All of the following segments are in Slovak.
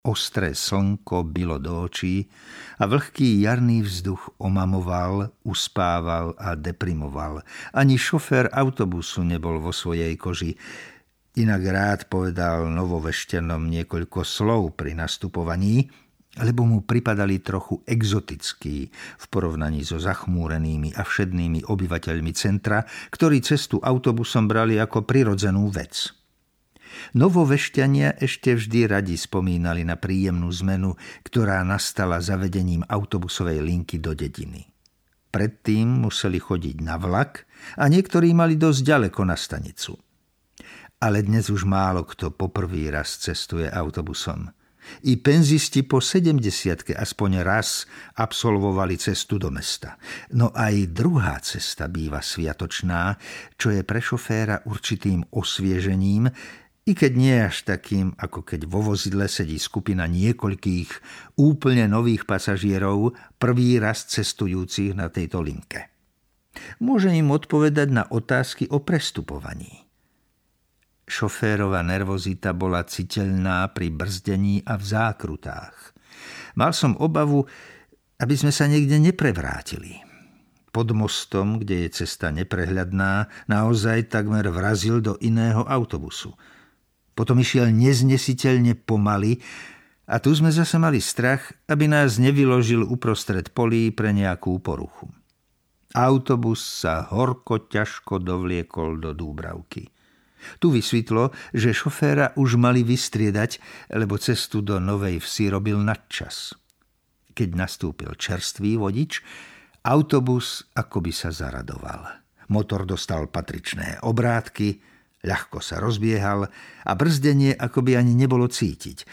Ostré slnko bylo do očí a vlhký jarný vzduch omamoval, uspával a deprimoval. Ani šofér autobusu nebol vo svojej koži. Inak rád povedal novoveštenom niekoľko slov pri nastupovaní, lebo mu pripadali trochu exotickí v porovnaní so zachmúrenými a všednými obyvateľmi centra, ktorí cestu autobusom brali ako prirodzenú vec. Novovešťania ešte vždy radi spomínali na príjemnú zmenu, ktorá nastala zavedením autobusovej linky do dediny. Predtým museli chodiť na vlak a niektorí mali dosť ďaleko na stanicu. Ale dnes už málo kto poprvý raz cestuje autobusom. I penzisti po 70 aspoň raz absolvovali cestu do mesta. No aj druhá cesta býva sviatočná, čo je pre šoféra určitým osviežením, i keď nie až takým, ako keď vo vozidle sedí skupina niekoľkých úplne nových pasažierov, prvý raz cestujúcich na tejto linke. Môže im odpovedať na otázky o prestupovaní. Šoférova nervozita bola citeľná pri brzdení a v zákrutách. Mal som obavu, aby sme sa niekde neprevrátili. Pod mostom, kde je cesta neprehľadná, naozaj takmer vrazil do iného autobusu – potom išiel neznesiteľne pomaly a tu sme zase mali strach, aby nás nevyložil uprostred polí pre nejakú poruchu. Autobus sa horko ťažko dovliekol do Dúbravky. Tu vysvetlo, že šoféra už mali vystriedať, lebo cestu do Novej Vsi robil nadčas. Keď nastúpil čerstvý vodič, autobus akoby sa zaradoval. Motor dostal patričné obrátky, ľahko sa rozbiehal a brzdenie akoby ani nebolo cítiť.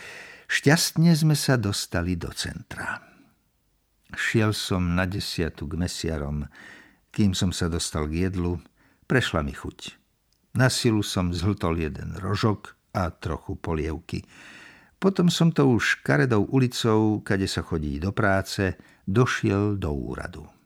Šťastne sme sa dostali do centra. Šiel som na desiatu k mesiarom. Kým som sa dostal k jedlu, prešla mi chuť. Na silu som zhltol jeden rožok a trochu polievky. Potom som to už karedou ulicou, kade sa chodí do práce, došiel do úradu.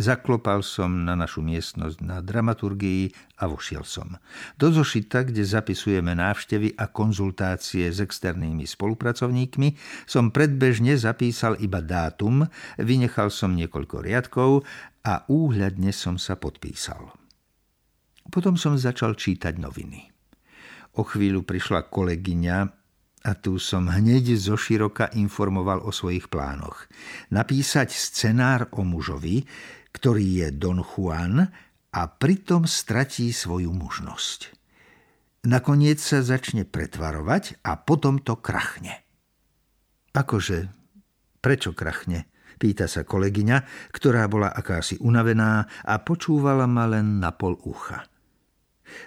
Zaklopal som na našu miestnosť na dramaturgii a vošiel som. Do zošita, kde zapisujeme návštevy a konzultácie s externými spolupracovníkmi, som predbežne zapísal iba dátum, vynechal som niekoľko riadkov a úhľadne som sa podpísal. Potom som začal čítať noviny. O chvíľu prišla kolegyňa a tu som hneď zo široka informoval o svojich plánoch. Napísať scenár o mužovi, ktorý je Don Juan a pritom stratí svoju mužnosť. Nakoniec sa začne pretvarovať a potom to krachne. Akože, prečo krachne? Pýta sa kolegyňa, ktorá bola akási unavená a počúvala ma len na pol ucha.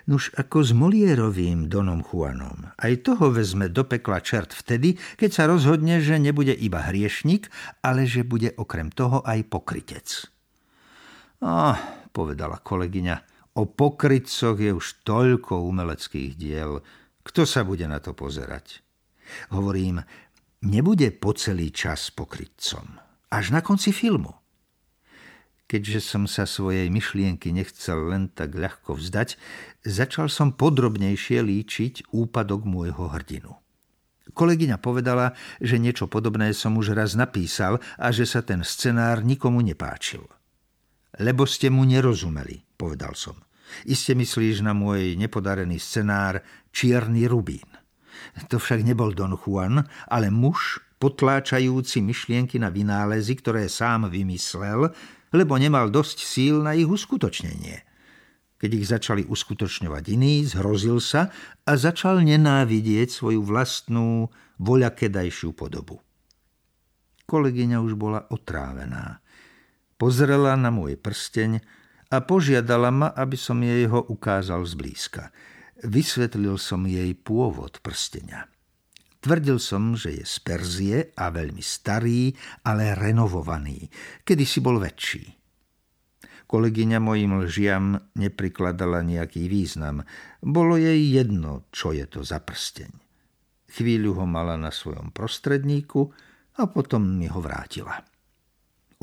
Nuž ako s Molierovým Donom Juanom. Aj toho vezme do pekla čert vtedy, keď sa rozhodne, že nebude iba hriešnik, ale že bude okrem toho aj pokrytec. Ah, povedala kolegyňa, o pokrytcoch je už toľko umeleckých diel. Kto sa bude na to pozerať? Hovorím, nebude po celý čas pokrytcom. Až na konci filmu. Keďže som sa svojej myšlienky nechcel len tak ľahko vzdať, začal som podrobnejšie líčiť úpadok môjho hrdinu. Kolegyňa povedala, že niečo podobné som už raz napísal a že sa ten scenár nikomu nepáčil lebo ste mu nerozumeli, povedal som. Iste myslíš na môj nepodarený scenár Čierny rubín. To však nebol Don Juan, ale muž, potláčajúci myšlienky na vynálezy, ktoré sám vymyslel, lebo nemal dosť síl na ich uskutočnenie. Keď ich začali uskutočňovať iní, zhrozil sa a začal nenávidieť svoju vlastnú voľakedajšiu podobu. Kolegyňa už bola otrávená. Pozrela na môj prsteň a požiadala ma, aby som jej ho ukázal zblízka. Vysvetlil som jej pôvod prstenia. Tvrdil som, že je z Perzie a veľmi starý, ale renovovaný, kedy si bol väčší. Kolegyňa mojim lžiam neprikladala nejaký význam. Bolo jej jedno, čo je to za prsteň. Chvíľu ho mala na svojom prostredníku a potom mi ho vrátila.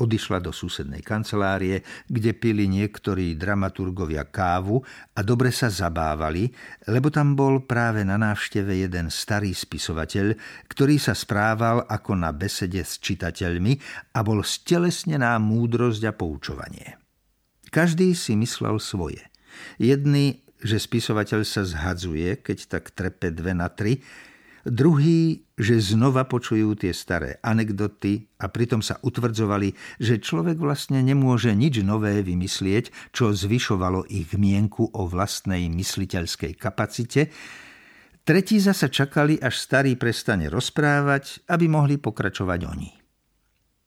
Odišla do susednej kancelárie, kde pili niektorí dramaturgovia kávu a dobre sa zabávali, lebo tam bol práve na návšteve jeden starý spisovateľ, ktorý sa správal ako na besede s čitateľmi a bol stelesnená múdrosť a poučovanie. Každý si myslel svoje. Jedný, že spisovateľ sa zhadzuje, keď tak trepe dve na tri, Druhý, že znova počujú tie staré anekdoty a pritom sa utvrdzovali, že človek vlastne nemôže nič nové vymyslieť, čo zvyšovalo ich mienku o vlastnej mysliteľskej kapacite. Tretí zasa čakali, až starý prestane rozprávať, aby mohli pokračovať oni.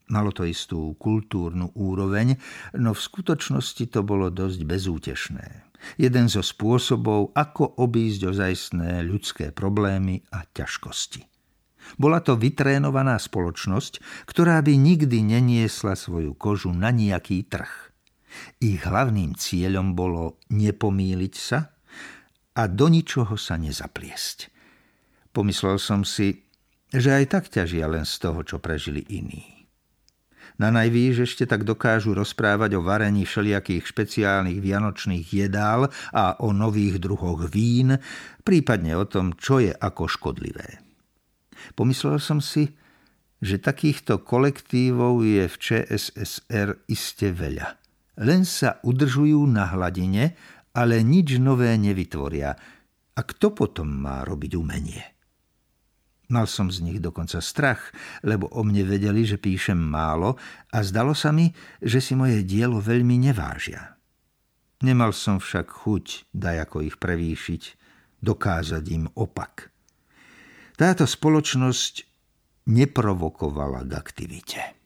Malo to istú kultúrnu úroveň, no v skutočnosti to bolo dosť bezútešné jeden zo spôsobov, ako obísť ozajstné ľudské problémy a ťažkosti. Bola to vytrénovaná spoločnosť, ktorá by nikdy neniesla svoju kožu na nejaký trh. Ich hlavným cieľom bolo nepomíliť sa a do ničoho sa nezapliesť. Pomyslel som si, že aj tak ťažia len z toho, čo prežili iní. Na najvýš ešte tak dokážu rozprávať o varení všelijakých špeciálnych vianočných jedál a o nových druhoch vín, prípadne o tom, čo je ako škodlivé. Pomyslel som si, že takýchto kolektívov je v ČSSR iste veľa. Len sa udržujú na hladine, ale nič nové nevytvoria. A kto potom má robiť umenie? Mal som z nich dokonca strach, lebo o mne vedeli, že píšem málo a zdalo sa mi, že si moje dielo veľmi nevážia. Nemal som však chuť dajako ich prevýšiť, dokázať im opak. Táto spoločnosť neprovokovala k aktivite.